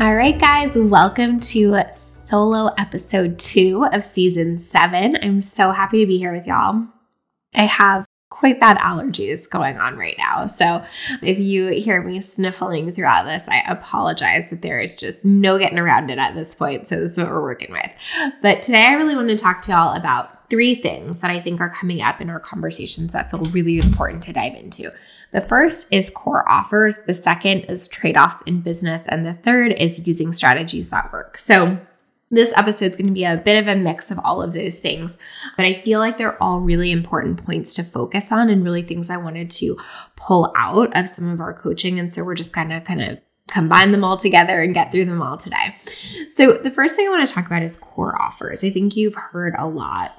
All right, guys, welcome to solo episode two of season seven. I'm so happy to be here with y'all. I have quite bad allergies going on right now. So if you hear me sniffling throughout this, I apologize, but there is just no getting around it at this point. So this is what we're working with. But today I really want to talk to y'all about three things that I think are coming up in our conversations that feel really important to dive into. The first is core offers, the second is trade offs in business, and the third is using strategies that work. So, this episode is going to be a bit of a mix of all of those things, but I feel like they're all really important points to focus on and really things I wanted to pull out of some of our coaching. And so we're just kind of kind of combine them all together and get through them all today. So, the first thing I want to talk about is core offers. I think you've heard a lot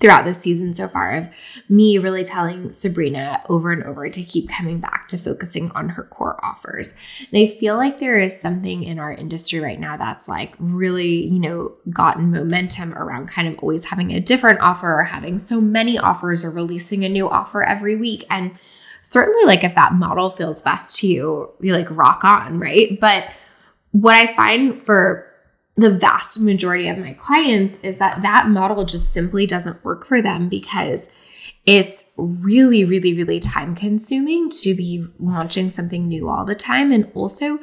throughout this season so far of me really telling Sabrina over and over to keep coming back to focusing on her core offers. And I feel like there is something in our industry right now that's like really, you know, gotten momentum around kind of always having a different offer or having so many offers or releasing a new offer every week. And certainly, like, if that model feels best to you, you like rock on, right? But what I find for the vast majority of my clients is that that model just simply doesn't work for them because it's really, really, really time consuming to be launching something new all the time. And also,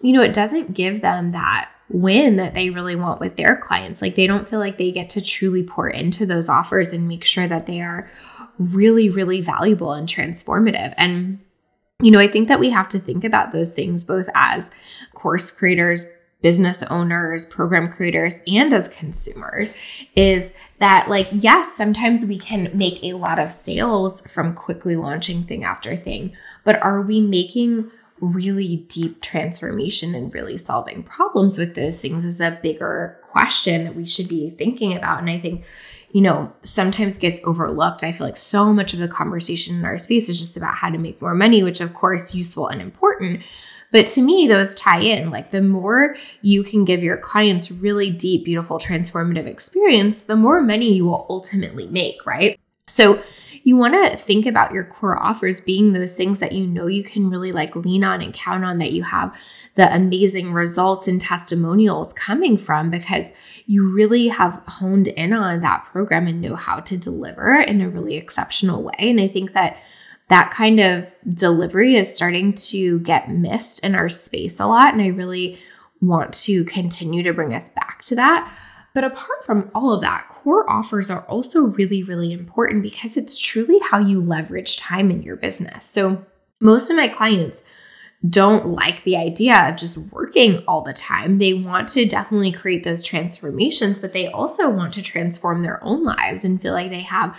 you know, it doesn't give them that win that they really want with their clients. Like they don't feel like they get to truly pour into those offers and make sure that they are really, really valuable and transformative. And, you know, I think that we have to think about those things both as course creators, business owners, program creators, and as consumers is that, like, yes, sometimes we can make a lot of sales from quickly launching thing after thing, but are we making really deep transformation and really solving problems with those things is a bigger question that we should be thinking about. And I think, you know, sometimes gets overlooked. I feel like so much of the conversation in our space is just about how to make more money, which of course useful and important. But to me, those tie in. Like the more you can give your clients really deep, beautiful, transformative experience, the more money you will ultimately make, right? So you want to think about your core offers being those things that you know you can really like lean on and count on that you have the amazing results and testimonials coming from because you really have honed in on that program and know how to deliver in a really exceptional way. And I think that that kind of delivery is starting to get missed in our space a lot. And I really want to continue to bring us back to that. But apart from all of that, core offers are also really, really important because it's truly how you leverage time in your business. So, most of my clients don't like the idea of just working all the time. They want to definitely create those transformations, but they also want to transform their own lives and feel like they have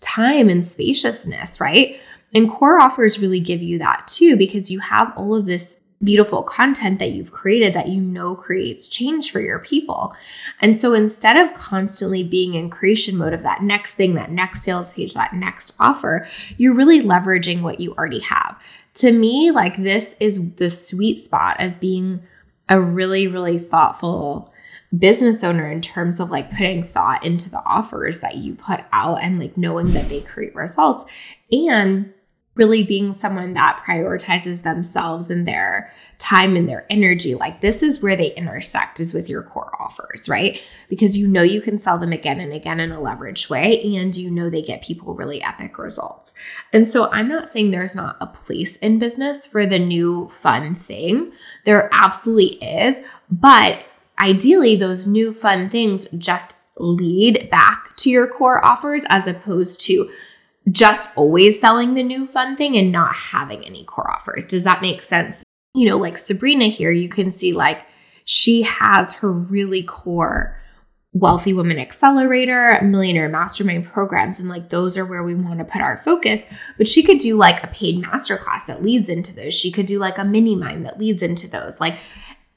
time and spaciousness, right? And core offers really give you that too, because you have all of this beautiful content that you've created that you know creates change for your people. And so instead of constantly being in creation mode of that next thing, that next sales page, that next offer, you're really leveraging what you already have. To me, like this is the sweet spot of being a really, really thoughtful business owner in terms of like putting thought into the offers that you put out and like knowing that they create results and really being someone that prioritizes themselves and their time and their energy. Like this is where they intersect is with your core offers, right? Because you know you can sell them again and again in a leveraged way and you know they get people really epic results. And so I'm not saying there's not a place in business for the new fun thing. There absolutely is, but ideally those new fun things just lead back to your core offers as opposed to just always selling the new fun thing and not having any core offers. Does that make sense? You know, like Sabrina here, you can see like she has her really core Wealthy Woman Accelerator, Millionaire Mastermind programs, and like those are where we want to put our focus. But she could do like a paid masterclass that leads into those. She could do like a mini mind that leads into those. Like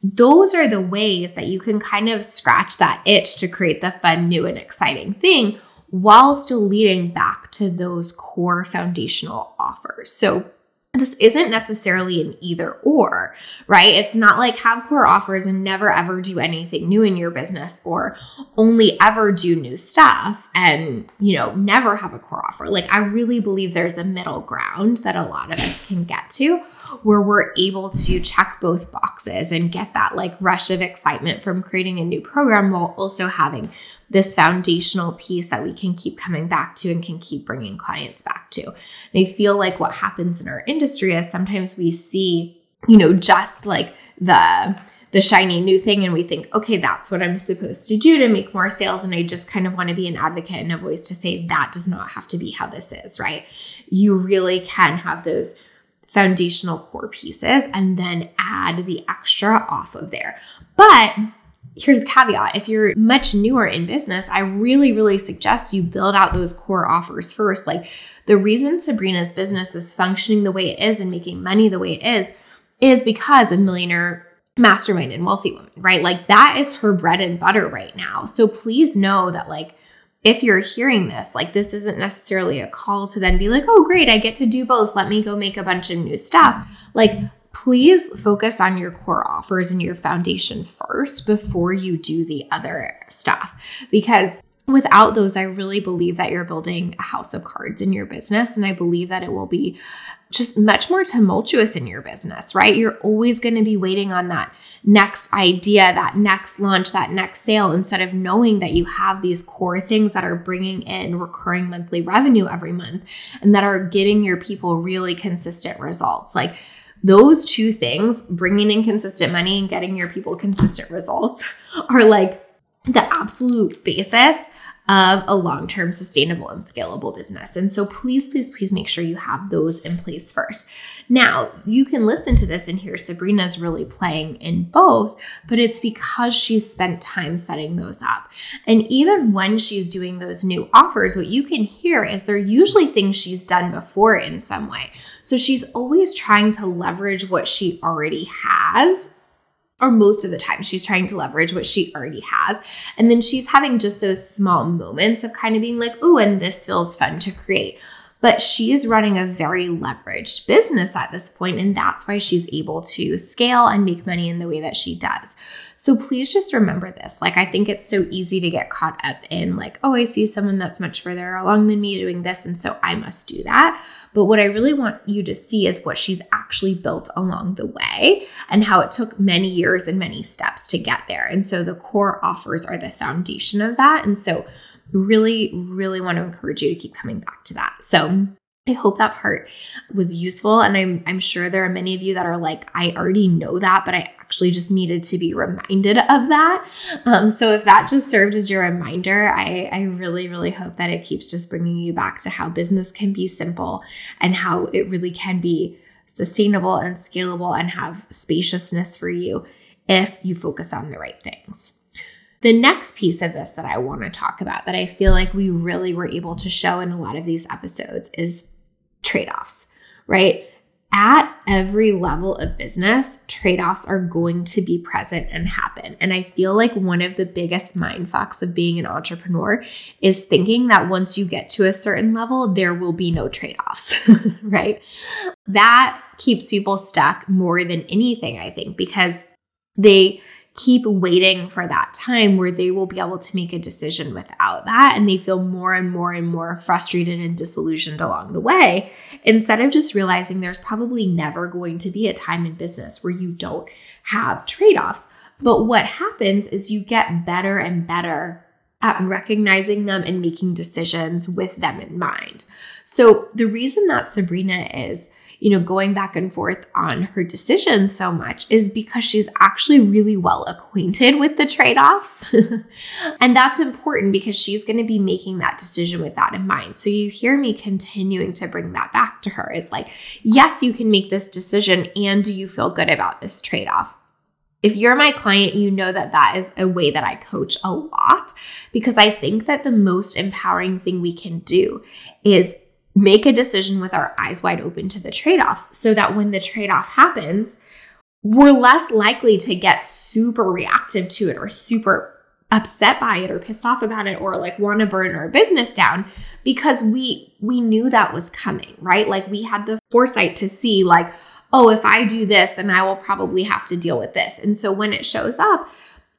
those are the ways that you can kind of scratch that itch to create the fun, new, and exciting thing while still leading back to those core foundational offers. So this isn't necessarily an either or, right? It's not like have core offers and never ever do anything new in your business or only ever do new stuff and, you know, never have a core offer. Like, I really believe there's a middle ground that a lot of us can get to where we're able to check both boxes and get that like rush of excitement from creating a new program while also having this foundational piece that we can keep coming back to and can keep bringing clients back to. And I feel like what happens in our industry is sometimes we see, you know, just like the the shiny new thing and we think, okay, that's what I'm supposed to do to make more sales. And I just kind of want to be an advocate and a voice to say that does not have to be how this is, right? You really can have those foundational core pieces and then add the extra off of there. But here's the caveat if you're much newer in business, I really, really suggest you build out those core offers first. Like the reason Sabrina's business is functioning the way it is and making money the way it is, is because a millionaire mastermind and wealthy woman, right? Like that is her bread and butter right now. So please know that, like, if you're hearing this, like this isn't necessarily a call to then be like, oh, great, I get to do both. Let me go make a bunch of new stuff. Like, please focus on your core offers and your foundation first before you do the other stuff. Because without those, I really believe that you're building a house of cards in your business. And I believe that it will be just much more tumultuous in your business, right? You're always going to be waiting on that next idea, that next launch, that next sale, instead of knowing that you have these core things that are bringing in recurring monthly revenue every month and that are getting your people really consistent results. Like, those two things, bringing in consistent money and getting your people consistent results, are like the absolute basis of a long term sustainable and scalable business. And so please, please, please make sure you have those in place first. Now, you can listen to this and hear Sabrina's really playing in both, but it's because she's spent time setting those up. And even when she's doing those new offers, what you can hear is they're usually things she's done before in some way. So she's always trying to leverage what she already has or most of the time she's trying to leverage what she already has. And then she's having just those small moments of kind of being like oh and this feels fun to create. But she is running a very leveraged business at this point and that's why she's able to scale and make money in the way that she does so please just remember this. Like, I think it's so easy to get caught up in, like, oh, I see someone that's much further along than me doing this. And so I must do that. But what I really want you to see is what she's actually built along the way and how it took many years and many steps to get there. And so the core offers are the foundation of that. And so, really, really want to encourage you to keep coming back to that. So, I hope that part was useful. And I'm, I'm sure there are many of you that are like, I already know that, but I actually just needed to be reminded of that. Um, so if that just served as your reminder, I, I really, really hope that it keeps just bringing you back to how business can be simple and how it really can be sustainable and scalable and have spaciousness for you if you focus on the right things. The next piece of this that I want to talk about that I feel like we really were able to show in a lot of these episodes is trade offs, right? At every level of business, trade offs are going to be present and happen. And I feel like one of the biggest mind fucks of being an entrepreneur is thinking that once you get to a certain level, there will be no trade offs, right? That keeps people stuck more than anything, I think, because they keep waiting for that time where they will be able to make a decision without that. And they feel more and more and more frustrated and disillusioned along the way, instead of just realizing there's probably never going to be a time in business where you don't have trade offs. But what happens is you get better and better at recognizing them and making decisions with them in mind. So, the reason that Sabrina is you know, going back and forth on her decisions so much is because she's actually really well acquainted with the trade offs. and that's important because she's going to be making that decision with that in mind. So you hear me continuing to bring that back to her is like, yes, you can make this decision and do you feel good about this trade off? If you're my client, you know that that is a way that I coach a lot because I think that the most empowering thing we can do is make a decision with our eyes wide open to the trade offs so that when the trade off happens, we're less likely to get super reactive to it or super upset by it or pissed off about it or like want to burn our business down because we we knew that was coming right? Like we had the foresight to see like oh if i do this then i will probably have to deal with this. And so when it shows up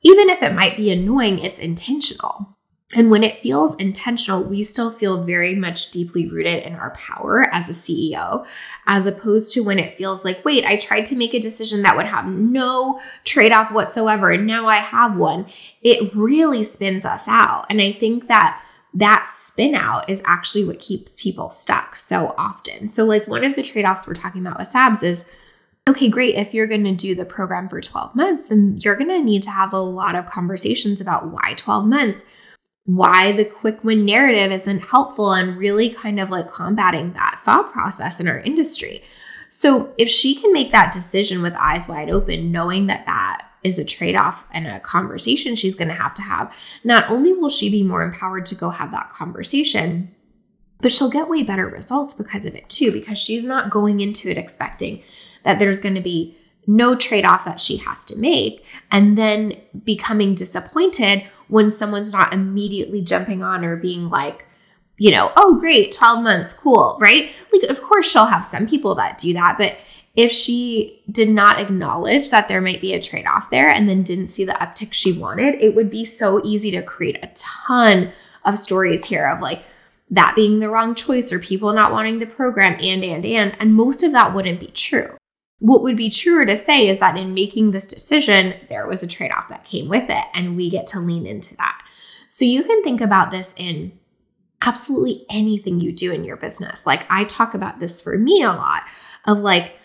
even if it might be annoying it's intentional and when it feels intentional, we still feel very much deeply rooted in our power as a CEO, as opposed to when it feels like, wait, I tried to make a decision that would have no trade off whatsoever, and now I have one. It really spins us out. And I think that that spin out is actually what keeps people stuck so often. So, like, one of the trade offs we're talking about with SABS is okay, great. If you're going to do the program for 12 months, then you're going to need to have a lot of conversations about why 12 months why the quick win narrative isn't helpful and really kind of like combating that thought process in our industry. So, if she can make that decision with eyes wide open, knowing that that is a trade off and a conversation she's going to have to have, not only will she be more empowered to go have that conversation, but she'll get way better results because of it too, because she's not going into it expecting that there's going to be no trade off that she has to make and then becoming disappointed when someone's not immediately jumping on or being like, you know, oh, great, 12 months, cool, right? Like, of course, she'll have some people that do that, but if she did not acknowledge that there might be a trade off there and then didn't see the uptick she wanted, it would be so easy to create a ton of stories here of like that being the wrong choice or people not wanting the program and, and, and. And most of that wouldn't be true. What would be truer to say is that in making this decision, there was a trade off that came with it, and we get to lean into that. So you can think about this in absolutely anything you do in your business. Like I talk about this for me a lot of like,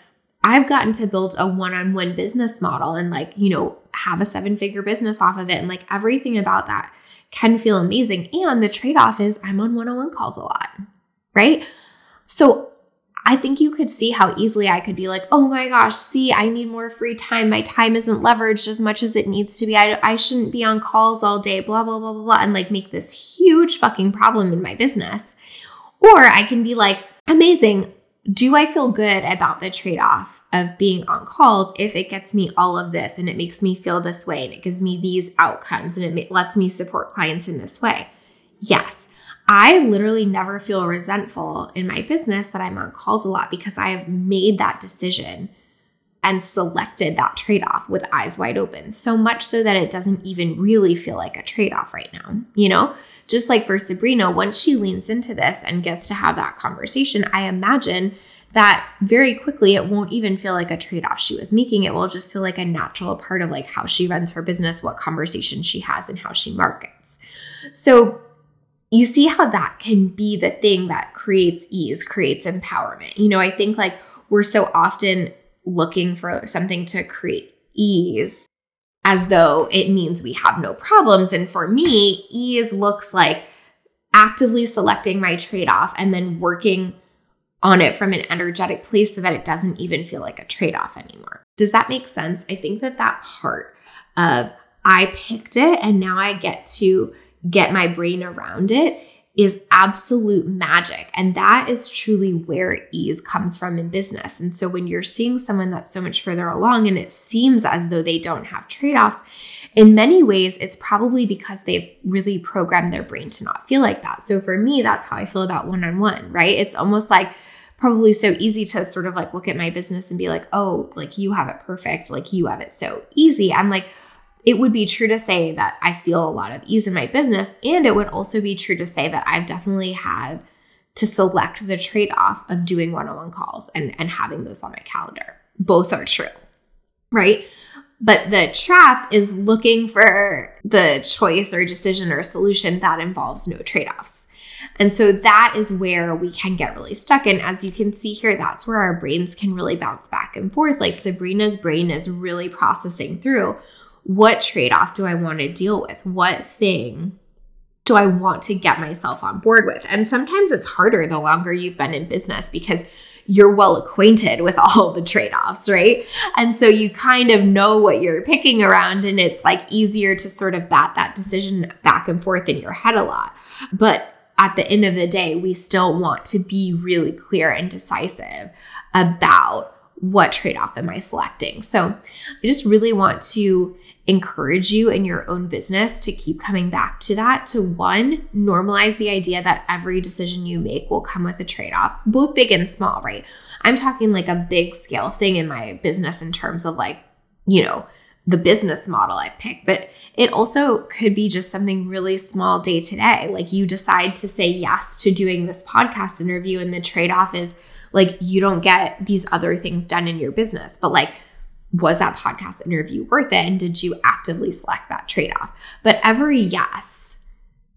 I've gotten to build a one on one business model and like, you know, have a seven figure business off of it. And like everything about that can feel amazing. And the trade off is I'm on one on one calls a lot, right? So I think you could see how easily I could be like, oh my gosh, see, I need more free time. My time isn't leveraged as much as it needs to be. I, I shouldn't be on calls all day, blah, blah, blah, blah, blah, and like make this huge fucking problem in my business. Or I can be like, amazing. Do I feel good about the trade off of being on calls if it gets me all of this and it makes me feel this way and it gives me these outcomes and it lets me support clients in this way? Yes. I literally never feel resentful in my business that I'm on calls a lot because I have made that decision and selected that trade off with eyes wide open. So much so that it doesn't even really feel like a trade off right now. You know, just like for Sabrina, once she leans into this and gets to have that conversation, I imagine that very quickly it won't even feel like a trade off she was making. It will just feel like a natural part of like how she runs her business, what conversation she has, and how she markets. So you see how that can be the thing that creates ease, creates empowerment. You know, I think like we're so often looking for something to create ease as though it means we have no problems. And for me, ease looks like actively selecting my trade off and then working on it from an energetic place so that it doesn't even feel like a trade off anymore. Does that make sense? I think that that part of I picked it and now I get to get my brain around it is absolute magic. And that is truly where ease comes from in business. And so when you're seeing someone that's so much further along and it seems as though they don't have trade offs, in many ways, it's probably because they've really programmed their brain to not feel like that. So for me, that's how I feel about one on one, right? It's almost like probably so easy to sort of like look at my business and be like, oh, like you have it perfect, like you have it so easy. I'm like, it would be true to say that I feel a lot of ease in my business. And it would also be true to say that I've definitely had to select the trade off of doing one on one calls and, and having those on my calendar. Both are true, right? But the trap is looking for the choice or decision or solution that involves no trade offs. And so that is where we can get really stuck. And as you can see here, that's where our brains can really bounce back and forth. Like Sabrina's brain is really processing through what trade off do I want to deal with? What thing do I want to get myself on board with? And sometimes it's harder the longer you've been in business because you're well acquainted with all the trade offs, right? And so you kind of know what you're picking around, and it's like easier to sort of bat that decision back and forth in your head a lot. But at the end of the day, we still want to be really clear and decisive about what trade off am I selecting. So I just really want to encourage you in your own business to keep coming back to that to one normalize the idea that every decision you make will come with a trade-off both big and small right? I'm talking like a big scale thing in my business in terms of like you know the business model i pick but it also could be just something really small day to day. Like you decide to say yes to doing this podcast interview and the trade-off is like you don't get these other things done in your business but like was that podcast interview worth it? And did you actively select that trade off? But every yes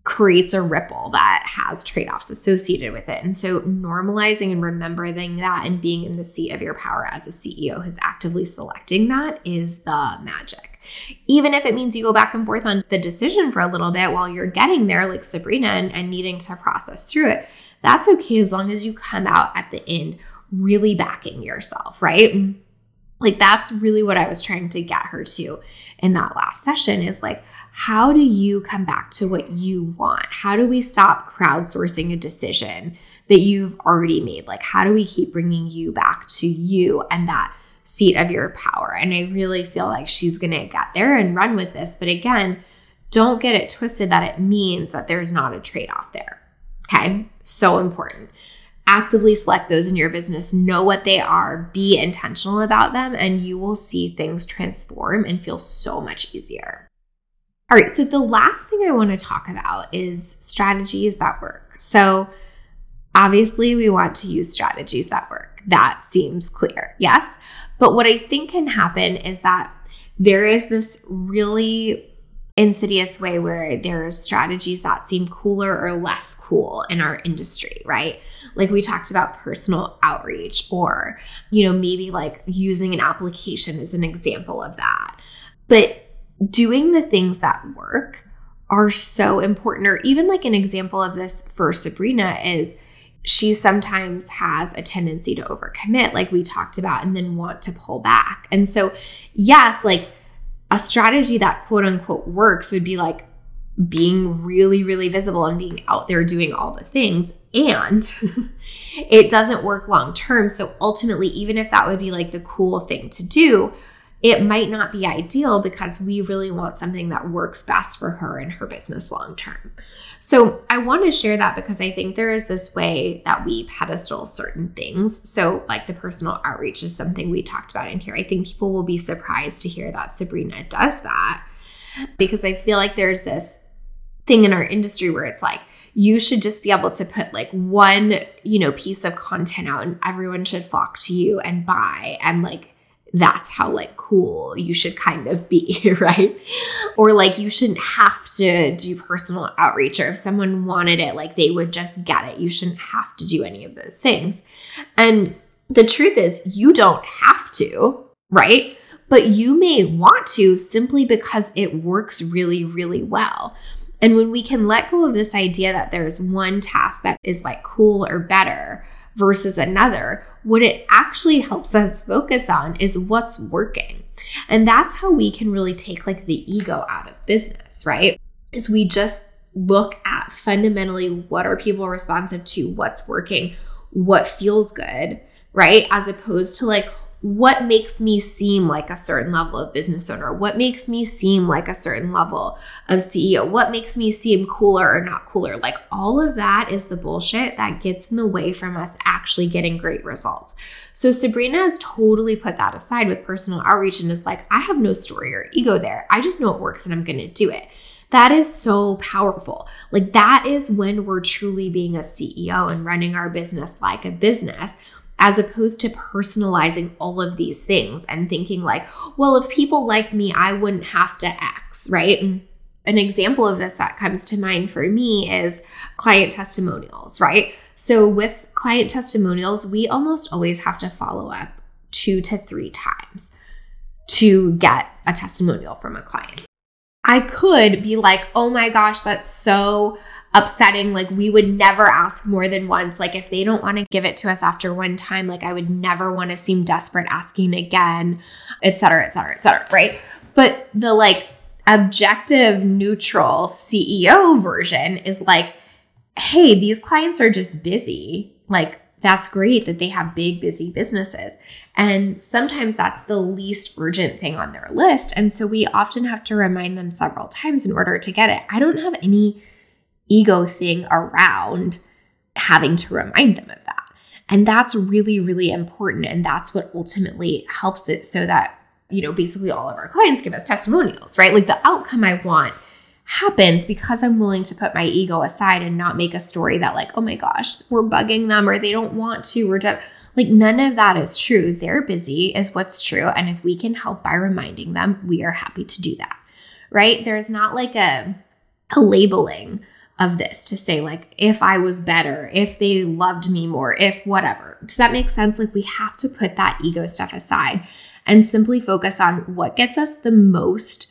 creates a ripple that has trade offs associated with it. And so normalizing and remembering that and being in the seat of your power as a CEO who's actively selecting that is the magic. Even if it means you go back and forth on the decision for a little bit while you're getting there, like Sabrina, and, and needing to process through it, that's okay as long as you come out at the end really backing yourself, right? Like that's really what I was trying to get her to in that last session is like, how do you come back to what you want? How do we stop crowdsourcing a decision that you've already made? Like, how do we keep bringing you back to you and that seat of your power? And I really feel like she's going to get there and run with this. But again, don't get it twisted that it means that there's not a trade off there. Okay. So important actively select those in your business, know what they are, be intentional about them, and you will see things transform and feel so much easier. All right, so the last thing I want to talk about is strategies that work. So, obviously, we want to use strategies that work. That seems clear, yes? But what I think can happen is that there is this really insidious way where there's strategies that seem cooler or less cool in our industry, right? Like we talked about personal outreach or, you know, maybe like using an application is an example of that. But doing the things that work are so important. Or even like an example of this for Sabrina is she sometimes has a tendency to overcommit, like we talked about, and then want to pull back. And so, yes, like a strategy that quote unquote works would be like being really, really visible and being out there doing all the things. And it doesn't work long term. So ultimately, even if that would be like the cool thing to do, it might not be ideal because we really want something that works best for her and her business long term. So I want to share that because I think there is this way that we pedestal certain things. So, like the personal outreach is something we talked about in here. I think people will be surprised to hear that Sabrina does that because I feel like there's this thing in our industry where it's like, you should just be able to put like one, you know, piece of content out and everyone should flock to you and buy and like that's how like cool you should kind of be, right? Or like you shouldn't have to do personal outreach, or if someone wanted it, like they would just get it. You shouldn't have to do any of those things. And the truth is, you don't have to, right? But you may want to simply because it works really, really well. And when we can let go of this idea that there's one task that is like cool or better versus another, what it actually helps us focus on is what's working. And that's how we can really take like the ego out of business, right? Is we just look at fundamentally what are people responsive to, what's working, what feels good, right? As opposed to like, what makes me seem like a certain level of business owner? What makes me seem like a certain level of CEO? What makes me seem cooler or not cooler? Like all of that is the bullshit that gets in the way from us actually getting great results. So Sabrina has totally put that aside with personal outreach and is like, I have no story or ego there. I just know it works and I'm going to do it. That is so powerful. Like, that is when we're truly being a CEO and running our business like a business as opposed to personalizing all of these things and thinking like, well, if people like me, I wouldn't have to X, right? An example of this that comes to mind for me is client testimonials, right? So with client testimonials, we almost always have to follow up two to three times to get a testimonial from a client. I could be like, oh my gosh, that's so upsetting. Like we would never ask more than once. Like if they don't want to give it to us after one time, like I would never want to seem desperate asking again, et cetera, et cetera, et cetera. Right. But the like objective, neutral CEO version is like, hey, these clients are just busy. Like that's great that they have big, busy businesses. And sometimes that's the least urgent thing on their list. And so we often have to remind them several times in order to get it. I don't have any ego thing around having to remind them of that. And that's really, really important. And that's what ultimately helps it so that, you know, basically all of our clients give us testimonials, right? Like the outcome I want happens because I'm willing to put my ego aside and not make a story that, like, oh my gosh, we're bugging them or they don't want to, we're done. Like, none of that is true. They're busy, is what's true. And if we can help by reminding them, we are happy to do that, right? There's not like a, a labeling of this to say, like, if I was better, if they loved me more, if whatever. Does that make sense? Like, we have to put that ego stuff aside and simply focus on what gets us the most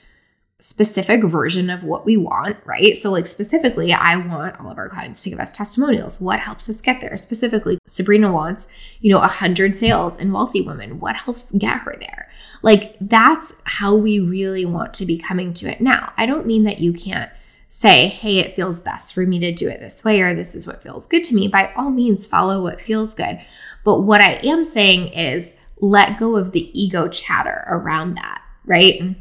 specific version of what we want, right? So, like, specifically, I want all of our clients to give us testimonials. What helps us get there? Specifically, Sabrina wants, you know, 100 sales in wealthy women. What helps get her there? Like, that's how we really want to be coming to it. Now, I don't mean that you can't say, hey, it feels best for me to do it this way, or this is what feels good to me. By all means, follow what feels good. But what I am saying is let go of the ego chatter around that, right?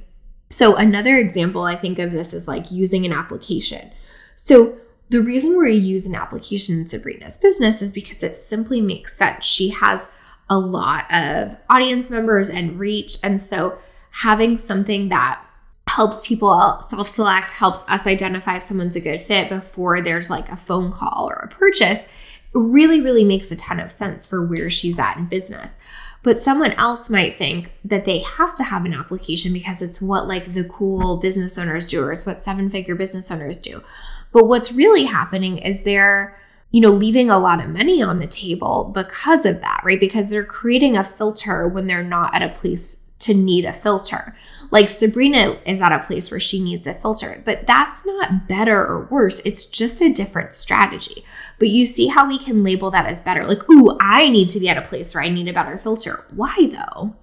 So, another example I think of this is like using an application. So, the reason we use an application in Sabrina's business is because it simply makes sense. She has a lot of audience members and reach. And so, having something that helps people self select, helps us identify if someone's a good fit before there's like a phone call or a purchase really, really makes a ton of sense for where she's at in business. But someone else might think that they have to have an application because it's what like the cool business owners do or it's what seven figure business owners do. But what's really happening is they're, you know, leaving a lot of money on the table because of that, right? Because they're creating a filter when they're not at a place to need a filter. Like Sabrina is at a place where she needs a filter, but that's not better or worse. It's just a different strategy. But you see how we can label that as better. Like, ooh, I need to be at a place where I need a better filter. Why though?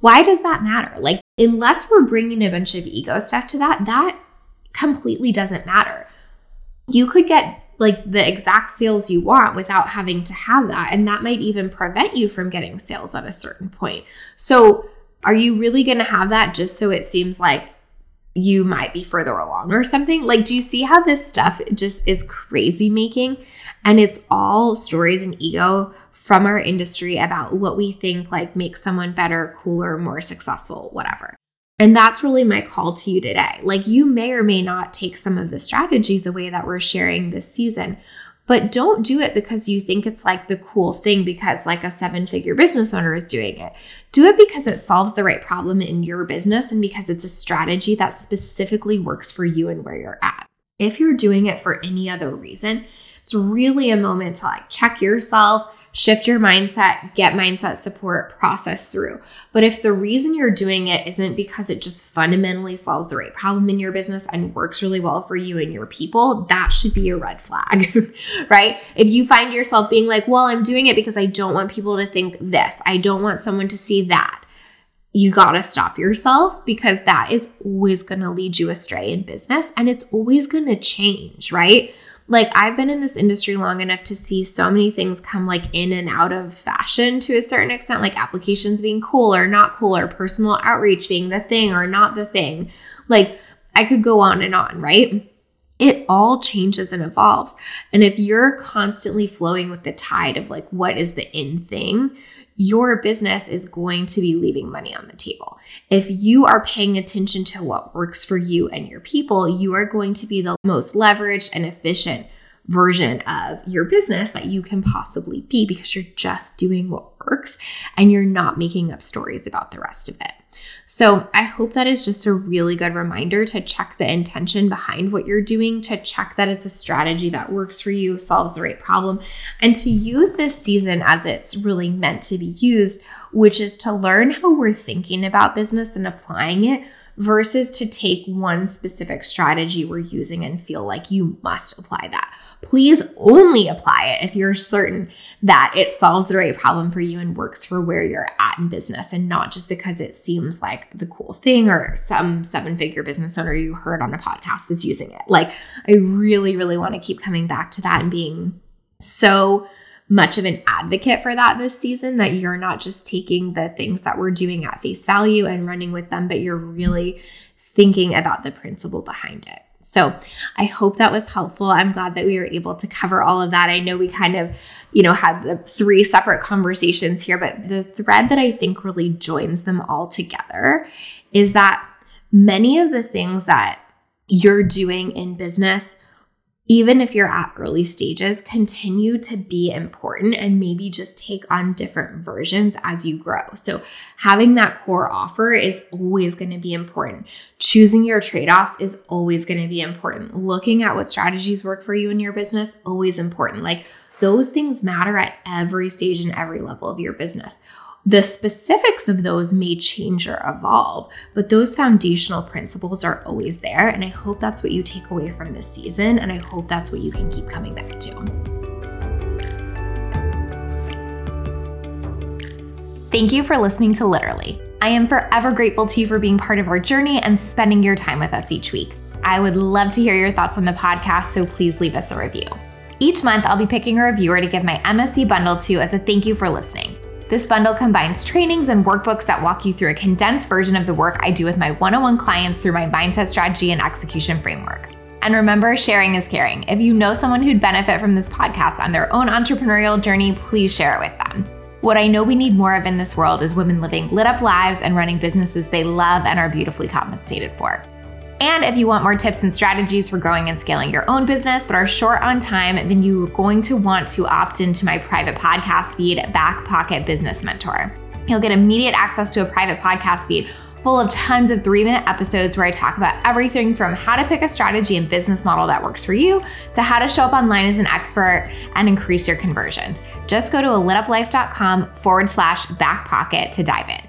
Why does that matter? Like, unless we're bringing a bunch of ego stuff to that, that completely doesn't matter. You could get like the exact sales you want without having to have that. And that might even prevent you from getting sales at a certain point. So, are you really going to have that just so it seems like you might be further along or something? Like, do you see how this stuff just is crazy making? And it's all stories and ego from our industry about what we think like makes someone better, cooler, more successful, whatever. And that's really my call to you today. Like, you may or may not take some of the strategies away that we're sharing this season, but don't do it because you think it's like the cool thing because like a seven figure business owner is doing it. Do it because it solves the right problem in your business and because it's a strategy that specifically works for you and where you're at. If you're doing it for any other reason, it's really a moment to like check yourself, shift your mindset, get mindset support, process through. But if the reason you're doing it isn't because it just fundamentally solves the right problem in your business and works really well for you and your people, that should be a red flag, right? If you find yourself being like, well, I'm doing it because I don't want people to think this, I don't want someone to see that. You got to stop yourself because that is always to lead you astray in business and it's always to change, right? Like I've been in this industry long enough to see so many things come like in and out of fashion to a certain extent, like applications being cool or not cool, or personal outreach being the thing or not the thing. Like I could go on and on, right? It all changes and evolves. And if you're constantly flowing with the tide of like what is the in thing, your business is going to be leaving money on the table. If you are paying attention to what works for you and your people, you are going to be the most leveraged and efficient version of your business that you can possibly be because you're just doing what works and you're not making up stories about the rest of it. So I hope that is just a really good reminder to check the intention behind what you're doing, to check that it's a strategy that works for you, solves the right problem, and to use this season as it's really meant to be used, which is to learn how we're thinking about business and applying it versus to take one specific strategy we're using and feel like you must apply that. Please only apply it if you're certain that it solves the right problem for you and works for where you're at in business and not just because it seems like the cool thing or some seven figure business owner you heard on a podcast is using it. Like, I really, really want to keep coming back to that and being so much of an advocate for that this season that you're not just taking the things that we're doing at face value and running with them, but you're really thinking about the principle behind it. So I hope that was helpful. I'm glad that we were able to cover all of that. I know we kind of, you know, had three separate conversations here, but the thread that I think really joins them all together is that many of the things that you're doing in business even if you're at early stages, continue to be important and maybe just take on different versions as you grow. So, having that core offer is always going to be important. Choosing your trade offs is always going to be important. Looking at what strategies work for you in your business, always important. Like, those things matter at every stage and every level of your business. The specifics of those may change or evolve, but those foundational principles are always there. And I hope that's what you take away from this season. And I hope that's what you can keep coming back to. Thank you for listening to Literally. I am forever grateful to you for being part of our journey and spending your time with us each week. I would love to hear your thoughts on the podcast, so please leave us a review. Each month, I'll be picking a reviewer to give my MSC bundle to as a thank you for listening. This bundle combines trainings and workbooks that walk you through a condensed version of the work I do with my one on one clients through my mindset strategy and execution framework. And remember, sharing is caring. If you know someone who'd benefit from this podcast on their own entrepreneurial journey, please share it with them. What I know we need more of in this world is women living lit up lives and running businesses they love and are beautifully compensated for. And if you want more tips and strategies for growing and scaling your own business but are short on time, then you're going to want to opt into my private podcast feed, Back Pocket Business Mentor. You'll get immediate access to a private podcast feed full of tons of three minute episodes where I talk about everything from how to pick a strategy and business model that works for you to how to show up online as an expert and increase your conversions. Just go to a lituplife.com forward slash back pocket to dive in.